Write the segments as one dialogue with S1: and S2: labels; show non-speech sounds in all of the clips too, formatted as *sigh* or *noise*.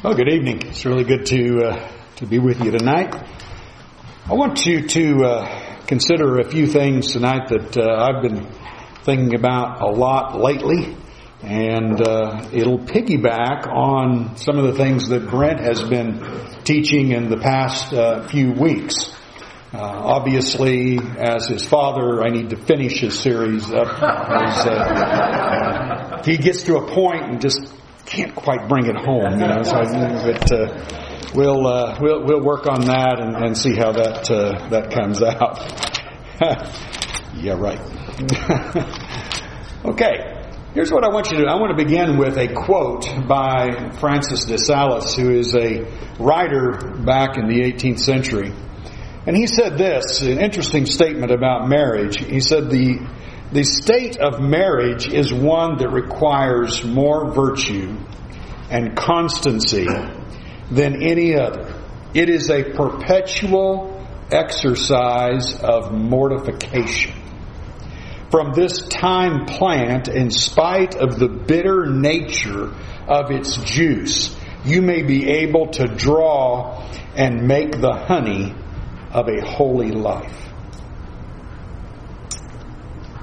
S1: Well, good evening. It's really good to uh, to be with you tonight. I want you to uh, consider a few things tonight that uh, I've been thinking about a lot lately, and uh, it'll piggyback on some of the things that Brent has been teaching in the past uh, few weeks. Uh, obviously, as his father, I need to finish his series up. He gets to a point and just can't quite bring it home, you know. So, but uh, we'll uh, we'll we'll work on that and, and see how that uh, that comes out. *laughs* yeah, right. *laughs* okay. Here's what I want you to do. I want to begin with a quote by Francis de Sales, who is a writer back in the 18th century. And he said this, an interesting statement about marriage. He said the the state of marriage is one that requires more virtue and constancy than any other. It is a perpetual exercise of mortification. From this thyme plant, in spite of the bitter nature of its juice, you may be able to draw and make the honey of a holy life.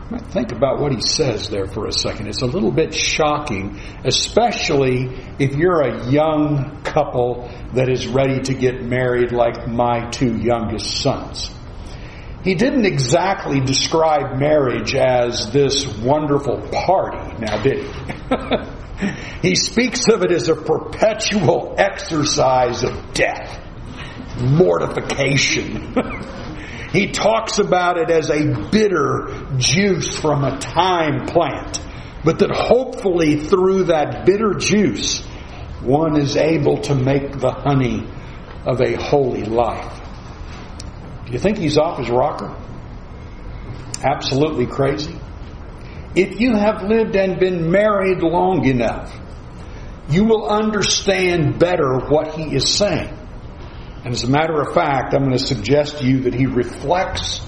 S1: Think about what he says there for a second. It's a little bit shocking, especially if you're a young couple that is ready to get married like my two youngest sons. He didn't exactly describe marriage as this wonderful party, now did he? *laughs* he speaks of it as a perpetual exercise of death, mortification. *laughs* He talks about it as a bitter juice from a thyme plant, but that hopefully through that bitter juice, one is able to make the honey of a holy life. Do you think he's off his rocker? Absolutely crazy. If you have lived and been married long enough, you will understand better what he is saying. And as a matter of fact, I'm going to suggest to you that he reflects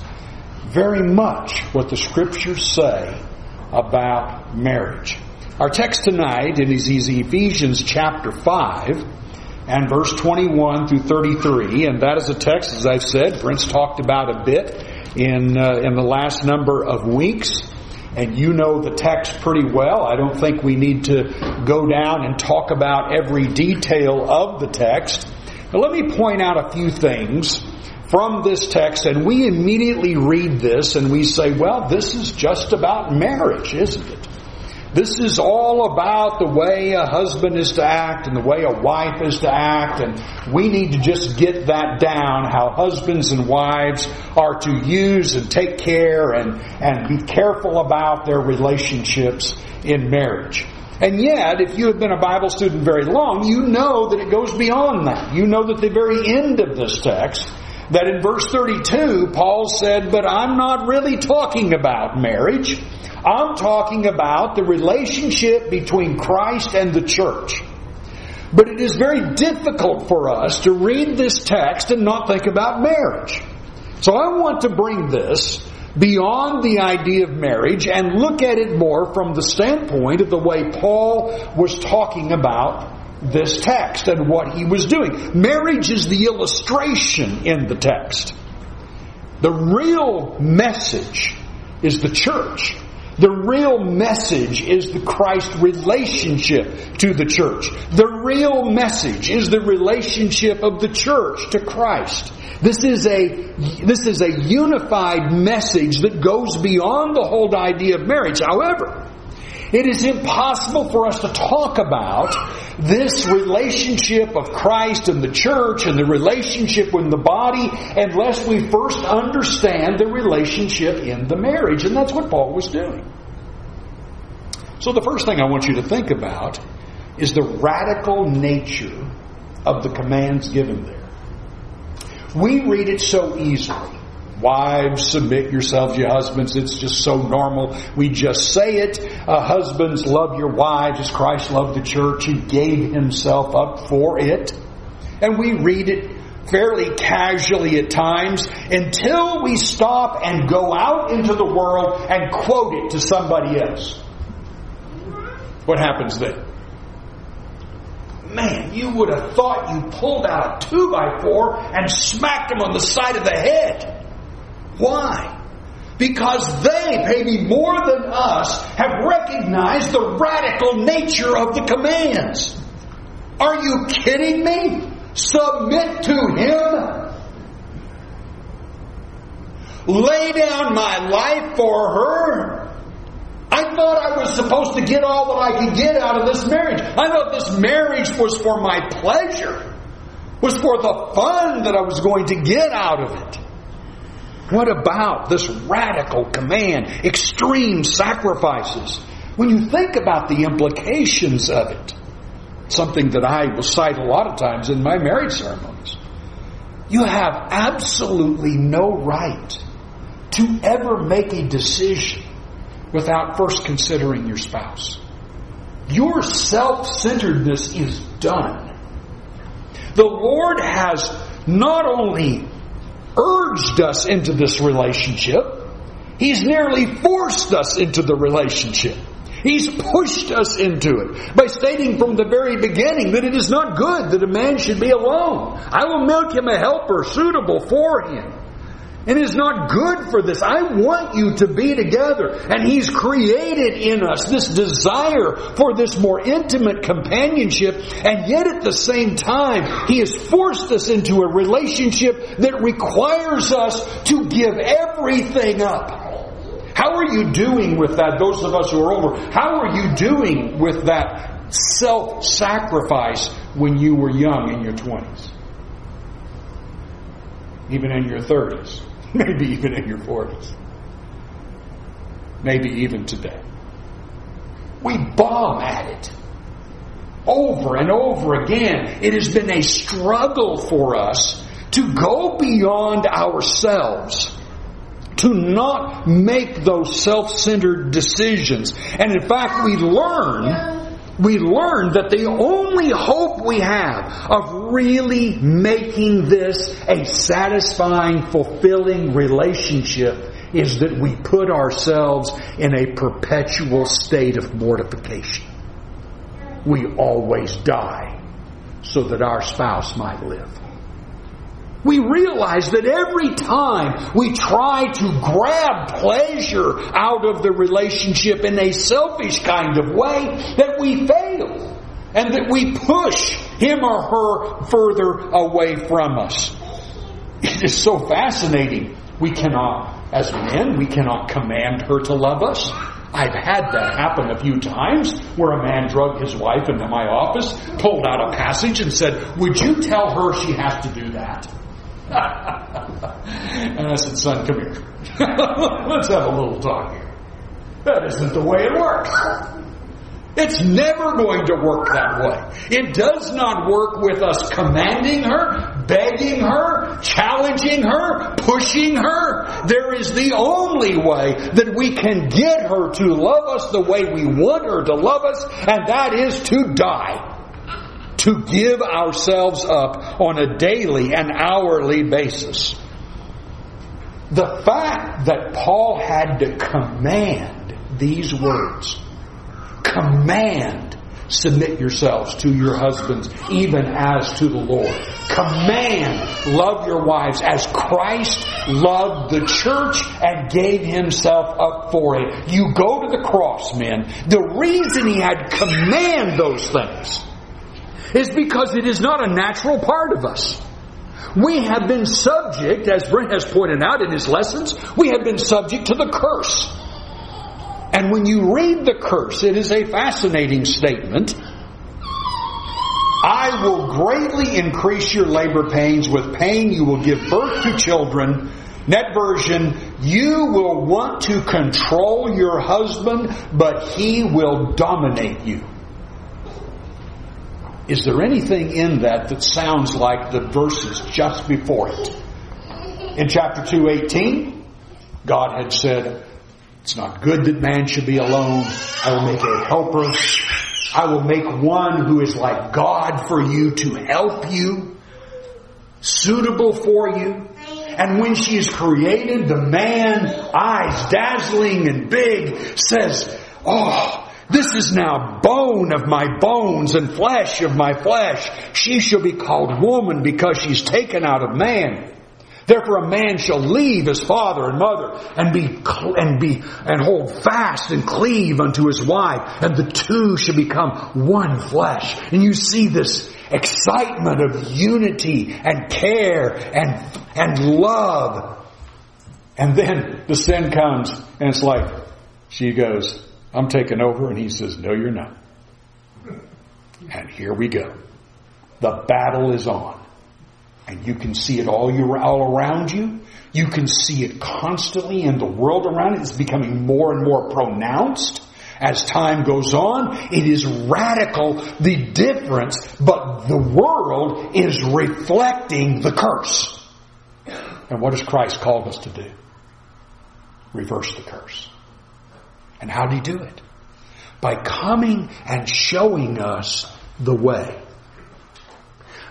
S1: very much what the scriptures say about marriage. Our text tonight is Ephesians chapter 5 and verse 21 through 33, and that is a text, as I've said, Brent's talked about a bit in, uh, in the last number of weeks and you know the text pretty well. I don't think we need to go down and talk about every detail of the text. Now, let me point out a few things from this text, and we immediately read this and we say, well, this is just about marriage, isn't it? This is all about the way a husband is to act and the way a wife is to act, and we need to just get that down, how husbands and wives are to use and take care and, and be careful about their relationships in marriage. And yet, if you have been a Bible student very long, you know that it goes beyond that. You know that the very end of this text, that in verse 32, Paul said, but I'm not really talking about marriage. I'm talking about the relationship between Christ and the church. But it is very difficult for us to read this text and not think about marriage. So I want to bring this beyond the idea of marriage and look at it more from the standpoint of the way Paul was talking about this text and what he was doing. Marriage is the illustration in the text. The real message is the church. The real message is the Christ relationship to the church. The real message is the relationship of the church to Christ. This is a, this is a unified message that goes beyond the whole idea of marriage. However, it is impossible for us to talk about this relationship of Christ and the church and the relationship with the body unless we first understand the relationship in the marriage. And that's what Paul was doing. So the first thing I want you to think about is the radical nature of the commands given there. We read it so easily. Wives, submit yourselves to your husbands. It's just so normal. We just say it. Uh, husbands, love your wives as Christ loved the church. He gave himself up for it. And we read it fairly casually at times until we stop and go out into the world and quote it to somebody else. What happens then? man, you would have thought you pulled out a two by four and smacked him on the side of the head. Why? Because they, maybe more than us, have recognized the radical nature of the commands. Are you kidding me? Submit to Him? Lay down my life for her? I thought I was supposed to get all that I could get out of this marriage. I thought this marriage was for my pleasure, was for the fun that I was going to get out of it. What about this radical command, extreme sacrifices? When you think about the implications of it, something that I will cite a lot of times in my marriage ceremonies, you have absolutely no right to ever make a decision without first considering your spouse. Your self-centeredness is done. The Lord has not only urged us into this relationship, He's nearly forced us into the relationship. He's pushed us into it by stating from the very beginning that it is not good that a man should be alone. I will make him a helper suitable for him and is not good for this. I want you to be together. And He's created in us this desire for this more intimate companionship. And yet at the same time, He has forced us into a relationship that requires us to give everything up. How are you doing with that? Those of us who are older, how are you doing with that self-sacrifice when you were young in your 20s? Even in your 30s? *laughs* maybe even in your 40s, maybe even today. We bomb at it over and over again. It has been a struggle for us to go beyond ourselves to not make those self-centered decisions. And in fact, we learn we learn that the only hope we have of really making this a satisfying, fulfilling relationship is that we put ourselves in a perpetual state of mortification. We always die so that our spouse might live. We realize that every time we try to grab pleasure out of the relationship in a selfish kind of way, that we fail. And that we push him or her further away from us. It is so fascinating. We cannot, as men, we cannot command her to love us. I've had that happen a few times where a man drug his wife into my office, pulled out a passage and said, would you tell her she has to do that? *laughs* and I said, son, come here. *laughs* Let's have a little talk here. That isn't the way it works. It's never going to work that way. It does not work with us commanding her, begging her, challenging her, pushing her. There is the only way that we can get her to love us the way we want her to love us, and that is to die to give ourselves up on a daily and hourly basis. The fact that Paul had to command these words, command, submit yourselves to your husbands even as to the Lord. Command, love your wives as Christ loved the church and gave himself up for it. You go to the cross, men. The reason he had command those things is because it is not a natural part of us. We have been subject, as Brent has pointed out in his lessons, we have been subject to the curse. And when you read the curse, it is a fascinating statement. I will greatly increase your labor pains. With pain, you will give birth to children. Net version, you will want to control your husband, but he will dominate you. Is there anything in that that sounds like the verses just before it? In chapter 218, God had said, it's not good that man should be alone. I will make a helper. I will make one who is like God for you to help you, suitable for you. And when she is created, the man, eyes dazzling and big, says, Oh, This is now bone of my bones and flesh of my flesh. She shall be called woman because she's taken out of man. Therefore a man shall leave his father and mother and be, and be, and hold fast and cleave unto his wife and the two shall become one flesh. And you see this excitement of unity and care and, and love. And then the sin comes and it's like, she goes, I'm taking over. And he says, no, you're not. And here we go. The battle is on. And you can see it all, you, all around you. You can see it constantly in the world around it. It's becoming more and more pronounced as time goes on. It is radical, the difference, but the world is reflecting the curse. And what has Christ called us to do? Reverse the curse. And how did he do it? By coming and showing us the way.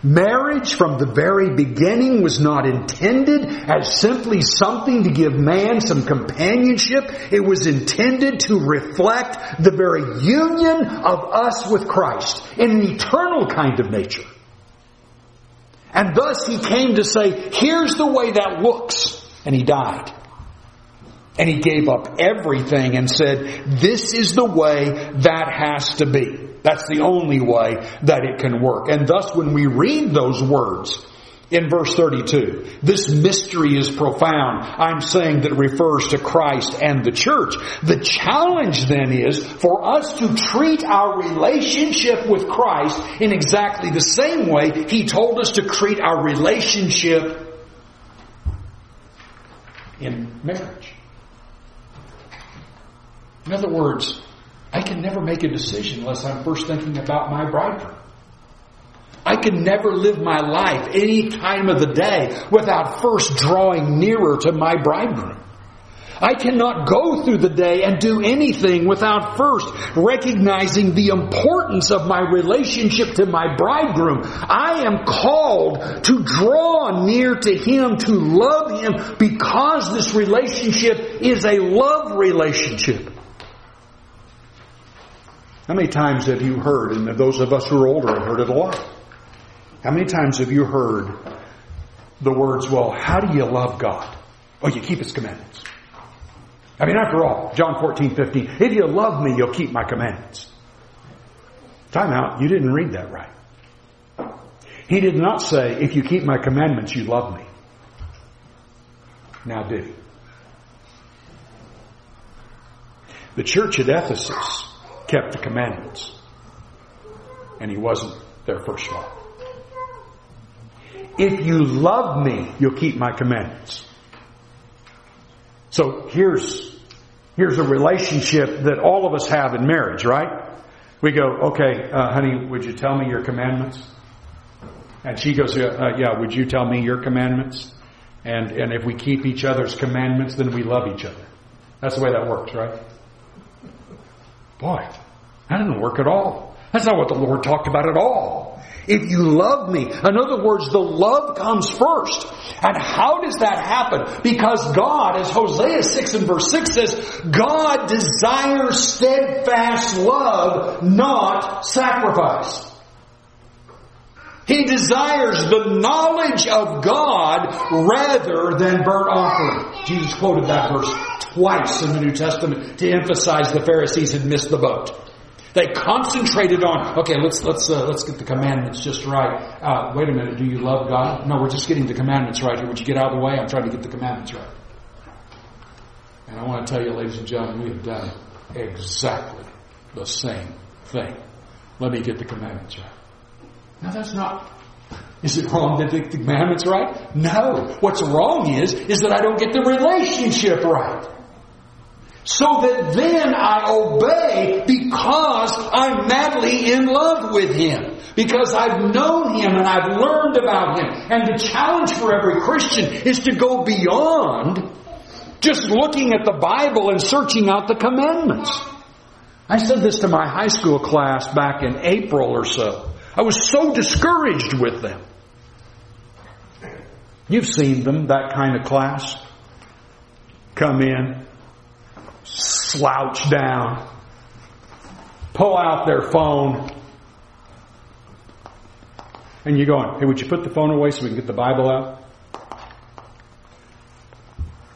S1: Marriage from the very beginning was not intended as simply something to give man some companionship. It was intended to reflect the very union of us with Christ in an eternal kind of nature. And thus he came to say, here's the way that looks. And he died. And he gave up everything and said, this is the way that has to be. That's the only way that it can work. And thus when we read those words, in verse 32. This mystery is profound. I'm saying that refers to Christ and the church. The challenge then is for us to treat our relationship with Christ in exactly the same way He told us to treat our relationship in marriage. In other words, I can never make a decision unless I'm first thinking about my bridegroom. I can never live my life any time of the day without first drawing nearer to my bridegroom. I cannot go through the day and do anything without first recognizing the importance of my relationship to my bridegroom. I am called to draw near to him, to love him, because this relationship is a love relationship. How many times have you heard, and those of us who are older have heard it a lot, how many times have you heard the words, well, how do you love God? Oh, you keep His commandments. I mean, after all, John 14, 15, if you love me, you'll keep my commandments. Time out, you didn't read that right. He did not say, if you keep my commandments, you love me. Now he? The church at Ephesus kept the commandments. And he wasn't their first love. If you love me, you'll keep my commandments. So here's, here's a relationship that all of us have in marriage, right? We go, okay, uh, honey, would you tell me your commandments? And she goes, uh, yeah, would you tell me your commandments? And, and if we keep each other's commandments, then we love each other. That's the way that works, right? Boy, that didn't work at all. That's not what the Lord talked about at all. If you love me, in other words, the love comes first. And how does that happen? Because God, as Hosea 6 and verse 6 says, God desires steadfast love, not sacrifice. He desires the knowledge of God rather than burnt offering. Jesus quoted that verse twice in the New Testament to emphasize the Pharisees had missed the boat. They concentrated on, okay, let's, let's, uh, let's get the commandments just right. Uh, wait a minute, do you love God? No, we're just getting the commandments right here. Would you get out of the way? I'm trying to get the commandments right. And I want to tell you, ladies and gentlemen, we have done exactly the same thing. Let me get the commandments right. Now that's not, is it wrong that the commandments right? No. What's wrong is, is that I don't get the relationship right so that then I obey because I'm madly in love with Him. Because I've known Him and I've learned about Him. And the challenge for every Christian is to go beyond just looking at the Bible and searching out the commandments. I said this to my high school class back in April or so. I was so discouraged with them. You've seen them, that kind of class. Come in, slouch down, pull out their phone, and you're going, hey, would you put the phone away so we can get the Bible out?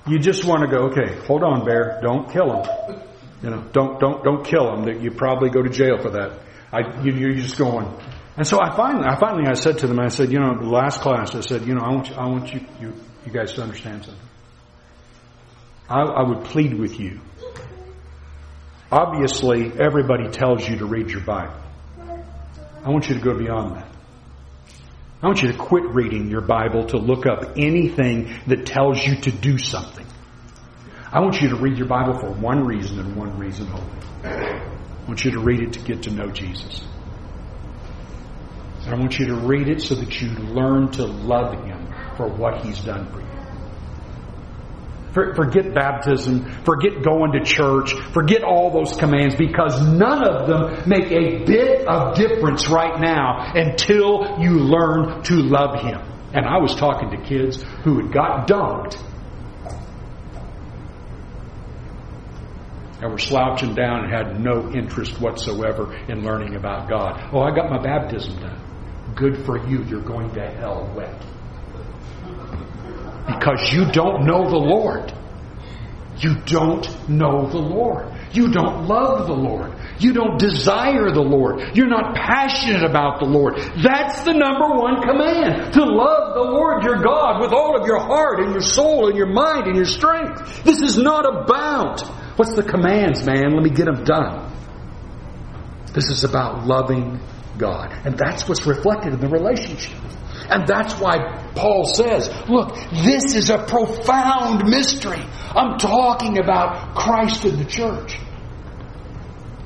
S1: You just want to go, okay, hold on, bear, don't kill him. You know, don't don't don't kill him. That you probably go to jail for that. I, you, you're just going. And so I finally, I finally, I said to them, I said, you know, the last class, I said, you know, I want you, I want you, you, you guys to understand something. I, I would plead with you. Obviously, everybody tells you to read your Bible. I want you to go beyond that. I want you to quit reading your Bible to look up anything that tells you to do something. I want you to read your Bible for one reason and one reason only. I want you to read it to get to know Jesus. I want you to read it so that you learn to love Him for what He's done for you. Forget baptism, forget going to church, forget all those commands because none of them make a bit of difference right now until you learn to love Him. And I was talking to kids who had got dunked and were slouching down and had no interest whatsoever in learning about God. Oh, I got my baptism done. Good for you. You're going to hell wet because you don't know the Lord. You don't know the Lord. You don't love the Lord. You don't desire the Lord. You're not passionate about the Lord. That's the number one command. To love the Lord your God with all of your heart and your soul and your mind and your strength. This is not about, what's the commands, man? Let me get them done. This is about loving God. And that's what's reflected in the relationship. And that's why Paul says, look, this is a profound mystery. I'm talking about Christ in the church.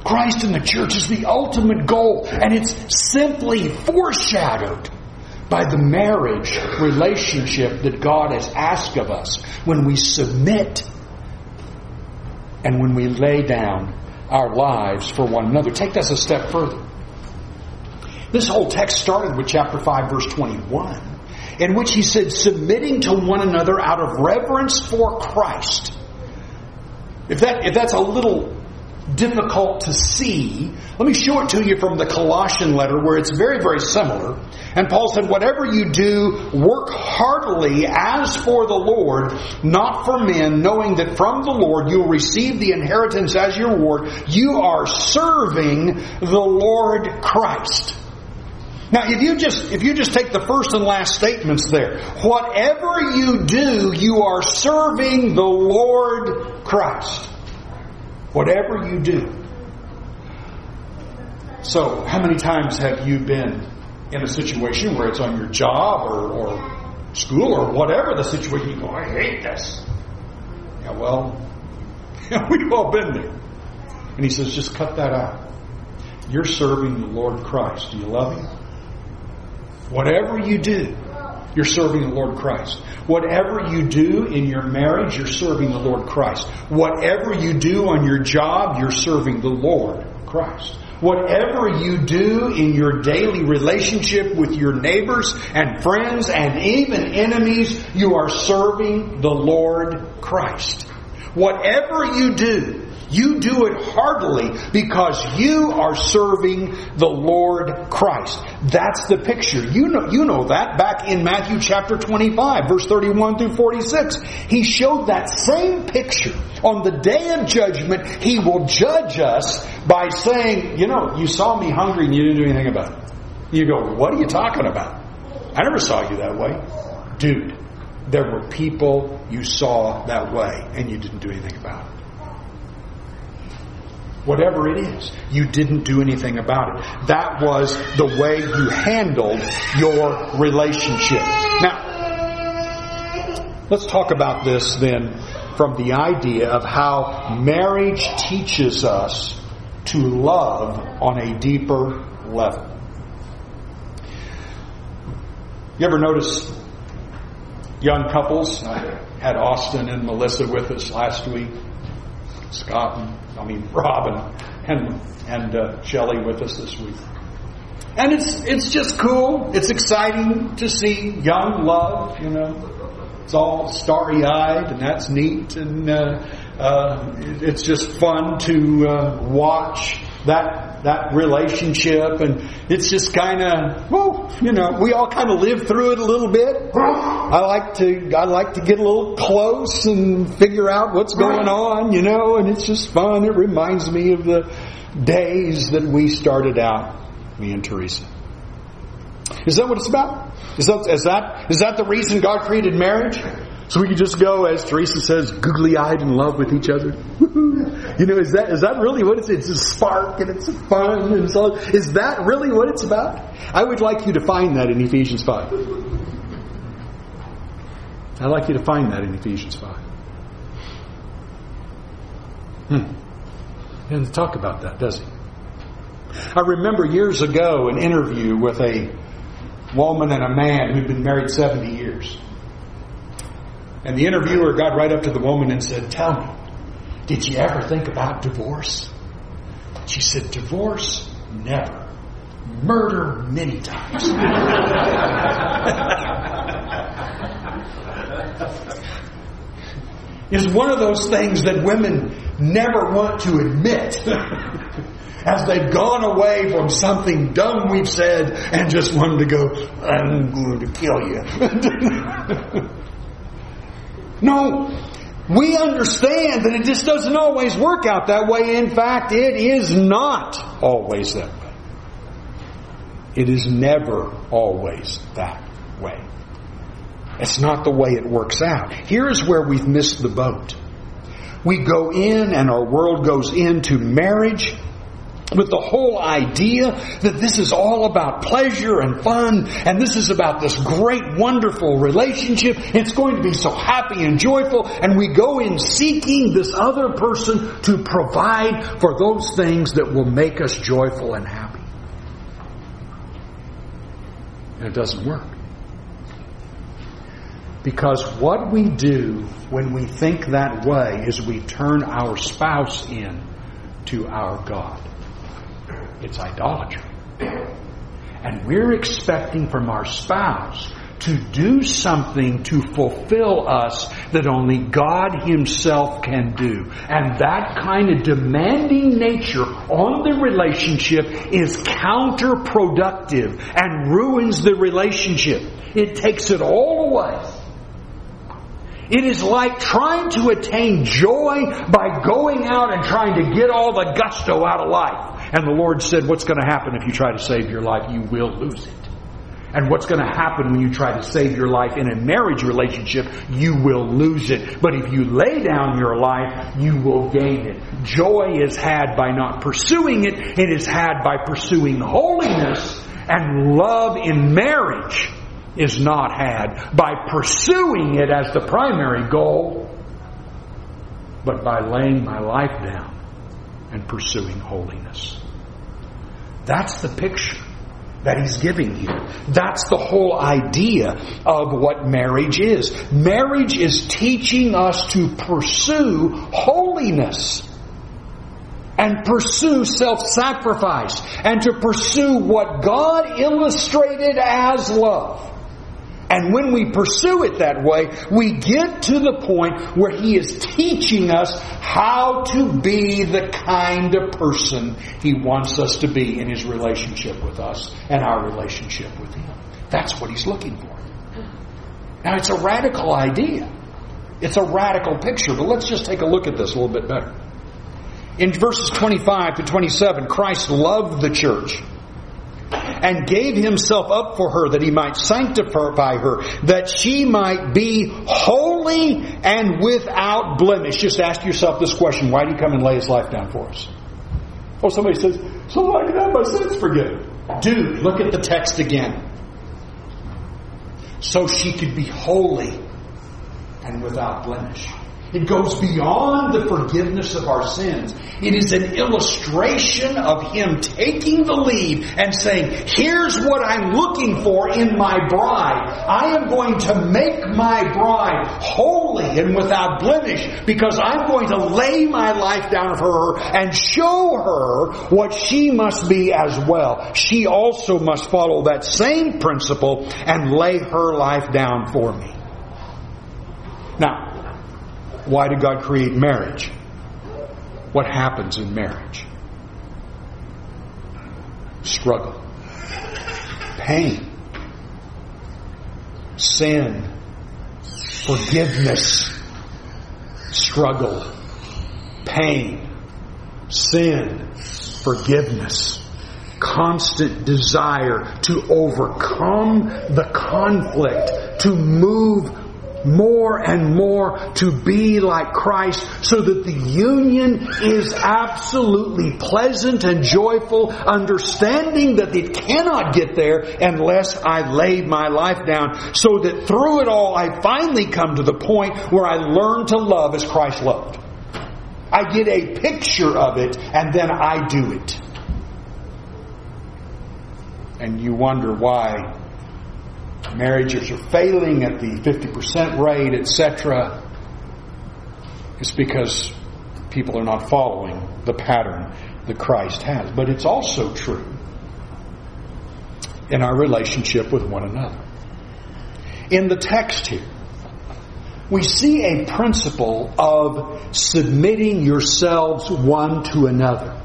S1: Christ in the church is the ultimate goal, and it's simply foreshadowed by the marriage relationship that God has asked of us when we submit and when we lay down our lives for one another. Take this a step further. This whole text started with chapter 5, verse 21, in which he said, submitting to one another out of reverence for Christ. If, that, if that's a little difficult to see, let me show it to you from the Colossian letter where it's very, very similar. And Paul said, whatever you do, work heartily as for the Lord, not for men, knowing that from the Lord you'll receive the inheritance as your reward. You are serving the Lord Christ. Now, if you just, if you just take the first and last statements there, whatever you do, you are serving the Lord Christ. Whatever you do. So, how many times have you been in a situation where it's on your job or, or school or whatever the situation, you go, I hate this. Yeah, well, *laughs* we've all been there. And he says, just cut that out. You're serving the Lord Christ. Do you love Him? Whatever you do, you're serving the Lord Christ. Whatever you do in your marriage, you're serving the Lord Christ. Whatever you do on your job, you're serving the Lord Christ. Whatever you do in your daily relationship with your neighbors and friends and even enemies, you are serving the Lord Christ. Whatever you do, you do it heartily because you are serving the Lord Christ. That's the picture. You know, you know that back in Matthew chapter 25, verse 31 through 46. He showed that same picture. On the day of judgment, He will judge us by saying, you know, you saw me hungry and you didn't do anything about it. You go, what are you talking about? I never saw you that way. Dude, there were people you saw that way and you didn't do anything about it. Whatever it is, you didn't do anything about it. That was the way you handled your relationship. Now, let's talk about this then from the idea of how marriage teaches us to love on a deeper level. You ever notice young couples? I had Austin and Melissa with us last week. Scott and I mean, Rob and and uh, Shelley with us this week. And it's it's just cool. It's exciting to see young love. You know, it's all starry eyed, and that's neat. And uh, uh, it's just fun to uh, watch that that relationship, and it's just kind of, well, you know, we all kind of live through it a little bit. I like to, I like to get a little close and figure out what's going on, you know, and it's just fun. It reminds me of the days that we started out, me and Teresa. Is that what it's about? Is that, is that, is that the reason God created marriage? So we could just go, as Teresa says, googly eyed in love with each other. *laughs* you know, is that is that really what it's? It's a spark and it's fun and so. Is that really what it's about? I would like you to find that in Ephesians five. I'd like you to find that in Ephesians five. Hmm. He doesn't talk about that, does he? I remember years ago an interview with a woman and a man who'd been married 70 years. And the interviewer got right up to the woman and said, Tell me, did you ever think about divorce? She said, Divorce? Never. Murder many times. *laughs* is one of those things that women never want to admit. *laughs* As they've gone away from something dumb we've said and just wanted to go, I'm going to kill you. *laughs* No. We understand that it just doesn't always work out that way. In fact, it is not always that way. It is never always that way. It's not the way it works out. Here's where we've missed the boat. We go in and our world goes into marriage with the whole idea that this is all about pleasure and fun, and this is about this great, wonderful relationship. It's going to be so happy and joyful, and we go in seeking this other person to provide for those things that will make us joyful and happy. And it doesn't work. Because what we do when we think that way is we turn our spouse in to our God. It's idolatry. And we're expecting from our spouse to do something to fulfill us that only God Himself can do. And that kind of demanding nature on the relationship is counterproductive and ruins the relationship. It takes it all away. It is like trying to attain joy by going out and trying to get all the gusto out of life. And the Lord said, What's going to happen if you try to save your life? You will lose it. And what's going to happen when you try to save your life in a marriage relationship? You will lose it. But if you lay down your life, you will gain it. Joy is had by not pursuing it. It is had by pursuing holiness. And love in marriage is not had by pursuing it as the primary goal, but by laying my life down and pursuing holiness. That's the picture that he's giving here. That's the whole idea of what marriage is. Marriage is teaching us to pursue holiness and pursue self-sacrifice and to pursue what God illustrated as love. And when we pursue it that way, we get to the point where He is teaching us how to be the kind of person He wants us to be in His relationship with us and our relationship with Him. That's what He's looking for. Now, it's a radical idea. It's a radical picture, but let's just take a look at this a little bit better. In verses 25 to 27, Christ loved the church and gave himself up for her that he might sanctify her, that she might be holy and without blemish. Just ask yourself this question why did he come and lay his life down for us? Oh, somebody says, so I can have my sins forgiven. Dude, look at the text again. So she could be holy and without blemish. It goes beyond the forgiveness of our sins. It is an illustration of Him taking the lead and saying, here's what I'm looking for in my bride. I am going to make my bride holy and without blemish because I'm going to lay my life down for her and show her what she must be as well. She also must follow that same principle and lay her life down for me. Now, why did God create marriage? What happens in marriage? struggle, pain, sin, forgiveness, struggle, pain, sin, forgiveness, constant desire to overcome the conflict, to move more and more to be like Christ so that the union is absolutely pleasant and joyful, understanding that it cannot get there unless I lay my life down so that through it all I finally come to the point where I learn to love as Christ loved. I get a picture of it and then I do it. And you wonder why marriages are failing at the 50% rate, etc., it's because people are not following the pattern that Christ has. But it's also true in our relationship with one another. In the text here, we see a principle of submitting yourselves one to another.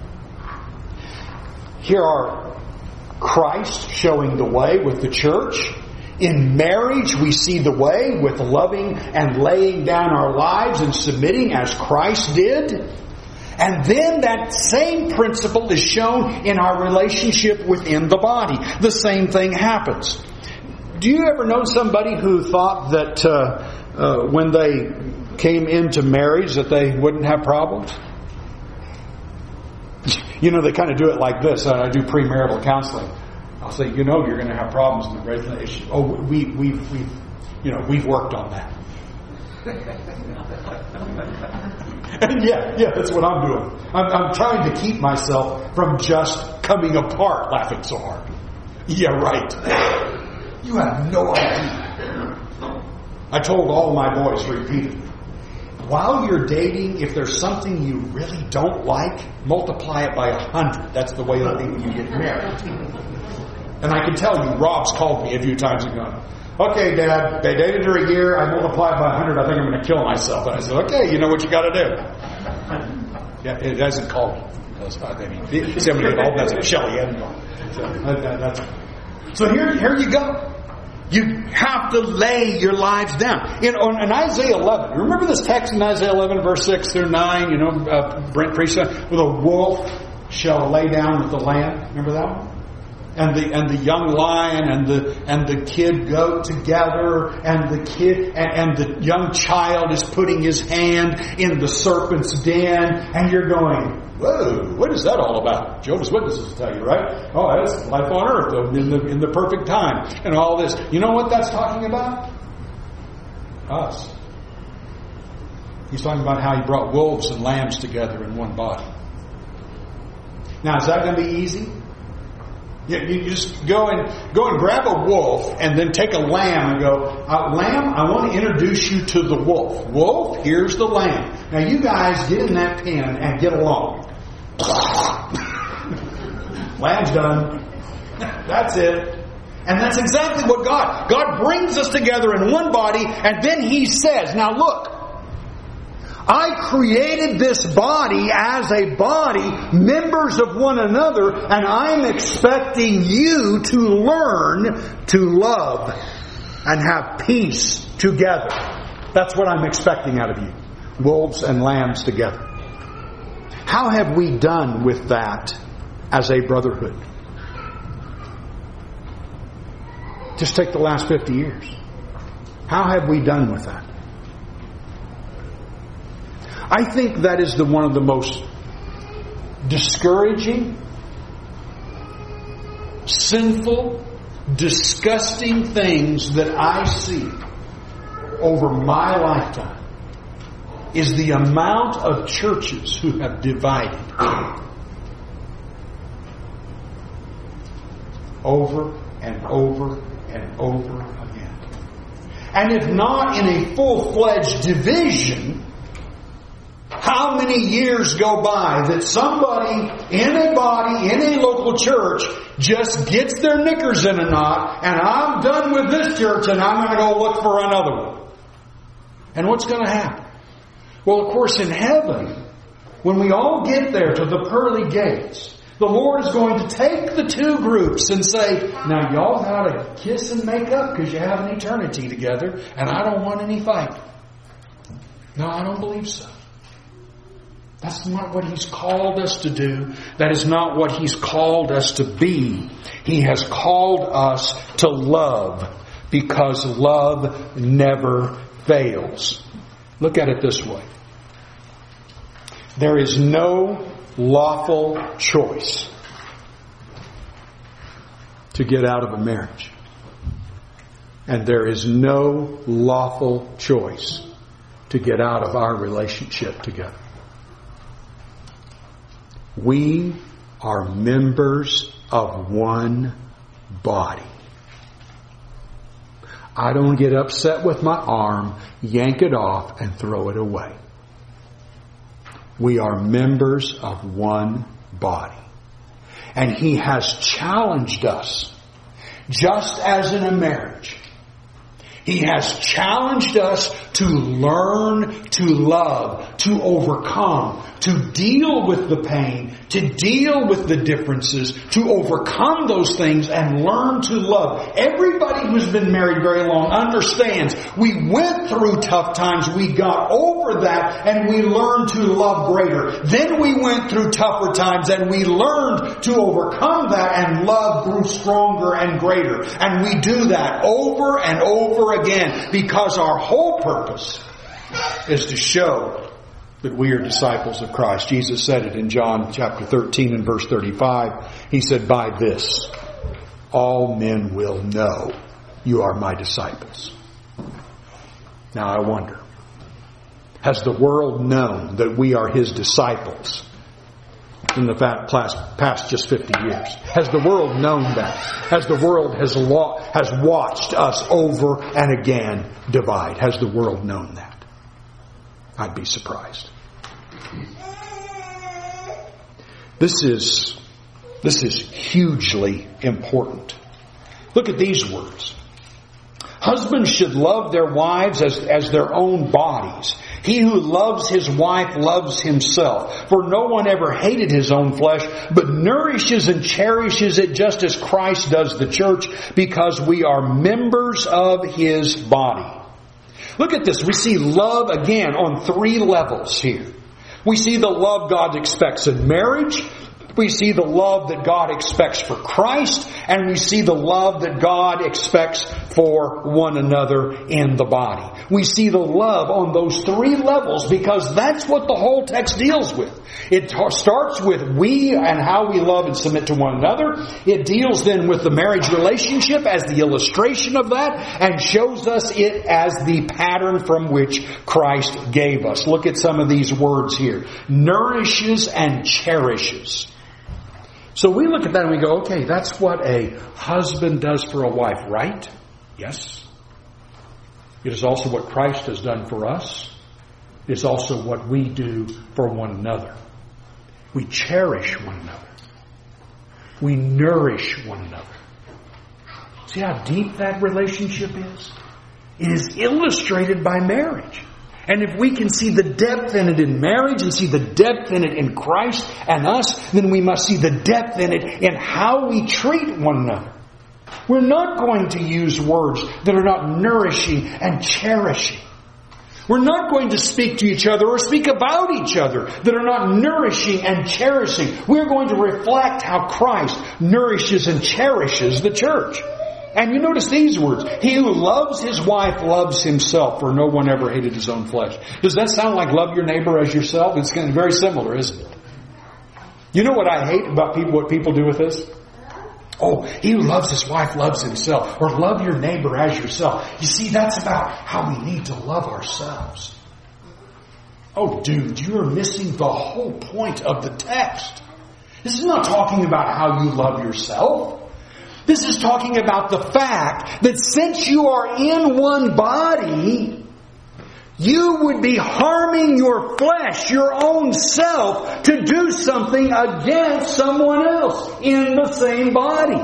S1: Here are Christ showing the way with the church in marriage, we see the way with loving and laying down our lives and submitting as Christ did. And then that same principle is shown in our relationship within the body. The same thing happens. Do you ever know somebody who thought that uh, uh, when they came into marriage that they wouldn't have problems? *laughs* You know, they kind of do it like this. I do premarital counseling. I'll say, you know, you're going to have problems in the relationship. Oh, we, we've, we've, you know, we've worked on that. *laughs* and yeah, yeah, that's what I'm doing. I'm, I'm trying to keep myself from just coming apart laughing so hard. Yeah, right. You have no idea. I told all my boys repeatedly while you're dating, if there's something you really don't like, multiply it by a hundred. That's the way I you get married. And I can tell you, Rob's called me a few times and gone, okay, Dad, they dated her a year, I multiplied by 100, I think I'm going to kill myself. And I said, okay, you know what you got to do. Yeah, it hasn't called me. I mean, somebody that's Shelly hadn't So, so here, here you go. You have to lay your lives down. In, on, in Isaiah 11, remember this text in Isaiah 11, verse 6 through 9, you know, uh, Brent preached with a wolf shall lay down with the lamb. Remember that one? And the and the young lion and the and the kid goat together and the kid and, and the young child is putting his hand in the serpent's den and you're going whoa what is that all about? Jehovah's witnesses will tell you right? Oh that's life on earth in the in the perfect time and all this. You know what that's talking about? Us. He's talking about how he brought wolves and lambs together in one body. Now is that going to be easy you, you just go and go and grab a wolf and then take a lamb and go, uh, lamb, I want to introduce you to the wolf. Wolf, here's the lamb. Now you guys get in that pen and get along. *laughs* Lamb's done. *laughs* That's it. And that's exactly what God, God brings us together in one body and then He says, now look, I created this body as a body, members of one another, and I'm expecting you to learn to love and have peace together. That's what I'm expecting out of you. Wolves and lambs together. How have we done with that as a brotherhood? Just take the last 50 years. How have we done with that? I think that is the one of the most discouraging, sinful, disgusting things that I see over my lifetime is the amount of churches who have divided over and over and over again. And if not in a full fledged division, how many years go by that somebody in a body, in a local church, just gets their knickers in a knot, and I'm done with this church and I'm going to go look for another one. And what's going to happen? Well, of course, in heaven, when we all get there to the pearly gates, The Lord is going to take the two groups and say, now y'all got to kiss and make up because you have an eternity together and I don't want any fight. No, I don't believe so. That's not what He's called us to do. That is not what He's called us to be. He has called us to love because love never fails. Look at it this way. There is no lawful choice to get out of a marriage. And there is no lawful choice to get out of our relationship together. We are members of one body. I don't get upset with my arm, yank it off, and throw it away. We are members of one body. And He has challenged us, just as in a marriage. He has challenged us to learn to love, to overcome, to deal with the pain, to deal with the differences, to overcome those things and learn to love. Everybody who's been married very long understands we went through tough times, we got over that, and we learned to love greater. Then we went through tougher times and we learned to overcome that and love grew stronger and greater. And we do that over and over again because our whole purpose is to show that we are disciples of Christ. Jesus said it in John chapter 13 and verse 35. He said, by this, all men will know you are my disciples. Now I wonder, has the world known that we are his disciples in the past just 50 years? Has the world known that? Has the world has, has watched us over and again divide? Has the world known that? I'd be surprised. This is, this is hugely important. Look at these words. Husbands should love their wives as, as their own bodies. He who loves his wife loves himself. For no one ever hated his own flesh, but nourishes and cherishes it just as Christ does the church, because we are members of his body. Look at this. We see love again on three levels here. We see the love God expects in marriage. We see the love that God expects for Christ, and we see the love that God expects for one another in the body. We see the love on those three levels because that's what the whole text deals with. It starts with we and how we love and submit to one another. It deals then with the marriage relationship as the illustration of that and shows us it as the pattern from which Christ gave us. Look at some of these words here. Nourishes and cherishes. So we look at that and we go, okay, that's what a husband does for a wife, right? Yes. It is also what Christ has done for us. It is also what we do for one another. We cherish one another. We nourish one another. See how deep that relationship is? It is illustrated by marriage. And if we can see the depth in it in marriage and see the depth in it in Christ and us, then we must see the depth in it in how we treat one another. We're not going to use words that are not nourishing and cherishing. We're not going to speak to each other or speak about each other that are not nourishing and cherishing. We're going to reflect how Christ nourishes and cherishes the church. And you notice these words. He who loves his wife loves himself, for no one ever hated his own flesh. Does that sound like love your neighbor as yourself? It's very similar, isn't it? You know what I hate about people, what people do with this? Oh, he who loves his wife loves himself, or love your neighbor as yourself. You see, that's about how we need to love ourselves. Oh, dude, you are missing the whole point of the text. This is not talking about how you love yourself. This is talking about the fact that since you are in one body, you would be harming your flesh, your own self, to do something against someone else in the same body.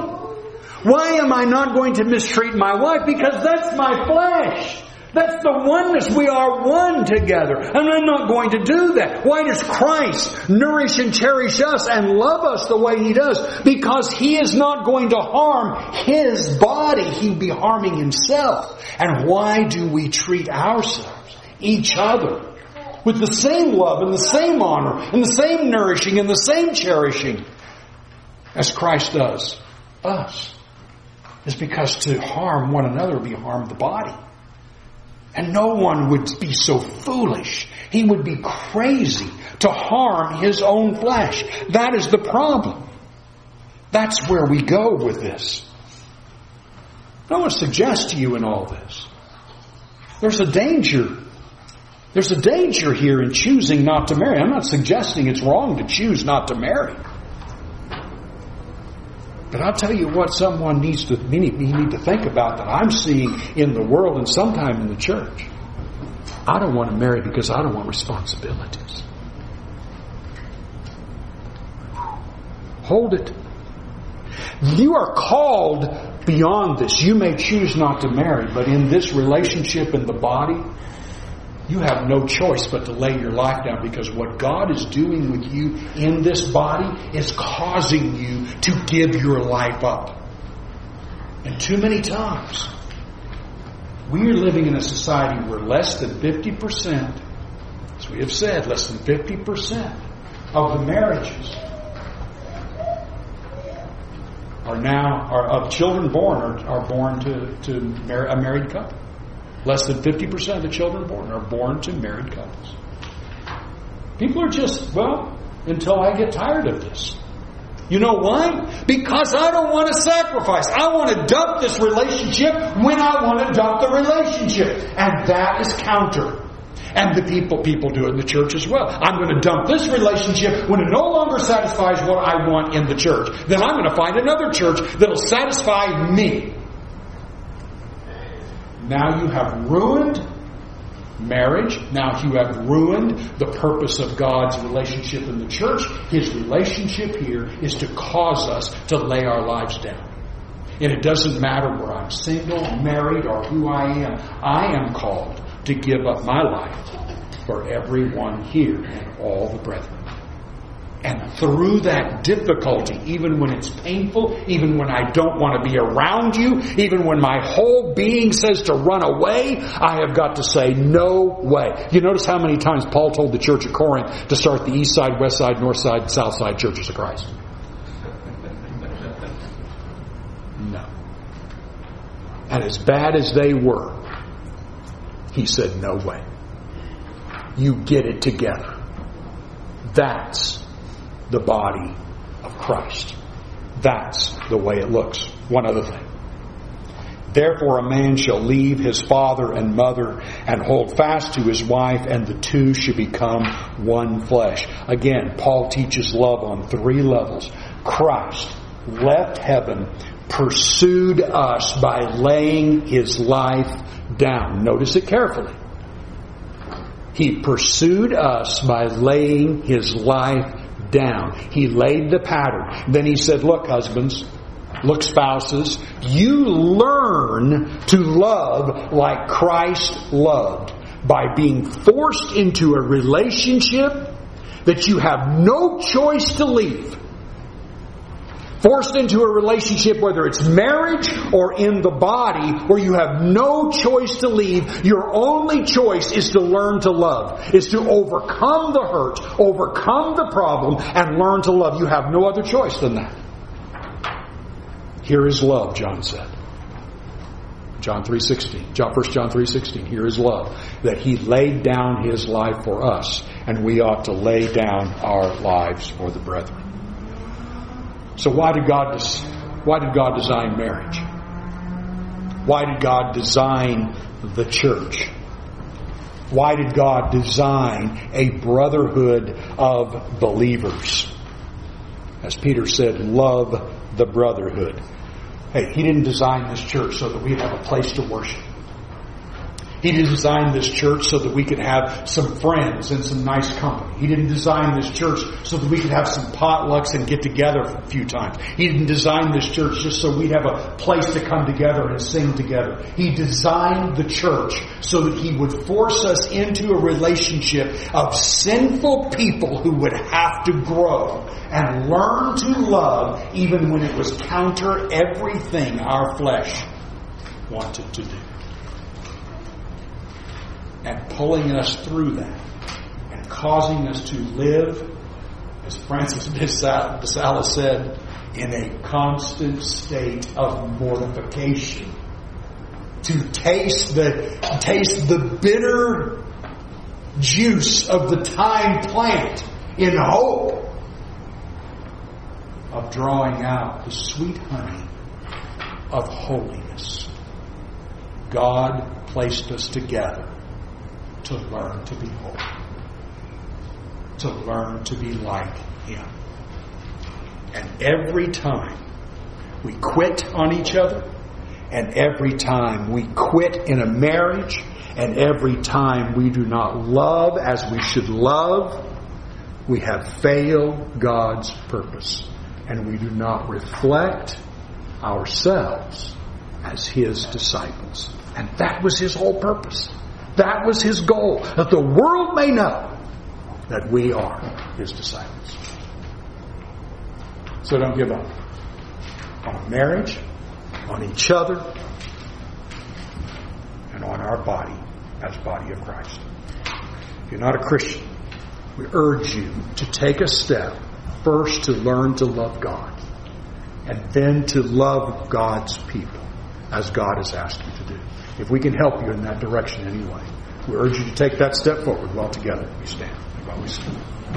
S1: Why am I not going to mistreat my wife? Because that's my flesh. That's the oneness. We are one together. And I'm not going to do that. Why does Christ nourish and cherish us and love us the way He does? Because He is not going to harm His body. He'd be harming Himself. And why do we treat ourselves, each other, with the same love and the same honor and the same nourishing and the same cherishing as Christ does us? Is because to harm one another would be harm the body. And no one would be so foolish. He would be crazy to harm his own flesh. That is the problem. That's where we go with this. I want to suggest to you in all this. There's a danger. There's a danger here in choosing not to marry. I'm not suggesting it's wrong to choose not to marry. But I'll tell you what someone needs to need, to think about that I'm seeing in the world and sometime in the church. I don't want to marry because I don't want responsibilities. Hold it. You are called beyond this. You may choose not to marry, but in this relationship in the body, you have no choice but to lay your life down because what God is doing with you in this body is causing you to give your life up. And too many times, we are living in a society where less than 50%, as we have said, less than 50% of the marriages are now, are of children born are, are born to, to a married couple. Less than 50% of the children born are born to married couples. People are just, well, until I get tired of this. You know why? Because I don't want to sacrifice. I want to dump this relationship when I want to dump the relationship. And that is counter. And the people, people do it in the church as well. I'm going to dump this relationship when it no longer satisfies what I want in the church. Then I'm going to find another church that'll satisfy me. Now you have ruined marriage. Now you have ruined the purpose of God's relationship in the church. His relationship here is to cause us to lay our lives down. And it doesn't matter where I'm single, married, or who I am. I am called to give up my life for everyone here and all the brethren. And through that difficulty, even when it's painful, even when I don't want to be around you, even when my whole being says to run away, I have got to say, no way. You notice how many times Paul told the church at Corinth to start the east side, west side, north side, south side churches of Christ? *laughs* No. And as bad as they were, he said, no way. You get it together. That's the body of Christ. That's the way it looks. One other thing. Therefore, a man shall leave his father and mother and hold fast to his wife, and the two shall become one flesh. Again, Paul teaches love on three levels. Christ left heaven, pursued us by laying his life down. Notice it carefully. He pursued us by laying his life down. He laid the pattern. Then he said, look, husbands, look, spouses, you learn to love like Christ loved by being forced into a relationship that you have no choice to leave forced into a relationship, whether it's marriage or in the body, where you have no choice to leave, your only choice is to learn to love, is to overcome the hurt, overcome the problem, and learn to love. You have no other choice than that. Here is love, John said. John 3.16. John, 1 John 3.16. Here is love. That he laid down his life for us, and we ought to lay down our lives for the brethren. So why did God why did God design marriage? Why did God design the church? Why did God design a brotherhood of believers? As Peter said, love the brotherhood. Hey, he didn't design this church so that we'd have a place to worship. He didn't design this church so that we could have some friends and some nice company. He didn't design this church so that we could have some potlucks and get together a few times. He didn't design this church just so we'd have a place to come together and sing together. He designed the church so that he would force us into a relationship of sinful people who would have to grow and learn to love even when it was counter everything our flesh wanted to do and pulling us through that and causing us to live, as Francis *laughs* de Sales said, in a constant state of mortification. To taste the, taste the bitter juice of the thyme plant in hope of drawing out the sweet honey of holiness. God placed us together to learn to be holy, to learn to be like Him. And every time we quit on each other, and every time we quit in a marriage, and every time we do not love as we should love, we have failed God's purpose. And we do not reflect ourselves as His disciples. And that was His whole purpose. That was his goal, that the world may know that we are his disciples. So don't give up on marriage, on each other, and on our body as body of Christ. If you're not a Christian, we urge you to take a step first to learn to love God and then to love God's people as God has asked you if we can help you in that direction anyway. We urge you to take that step forward while together we stand. While we stand.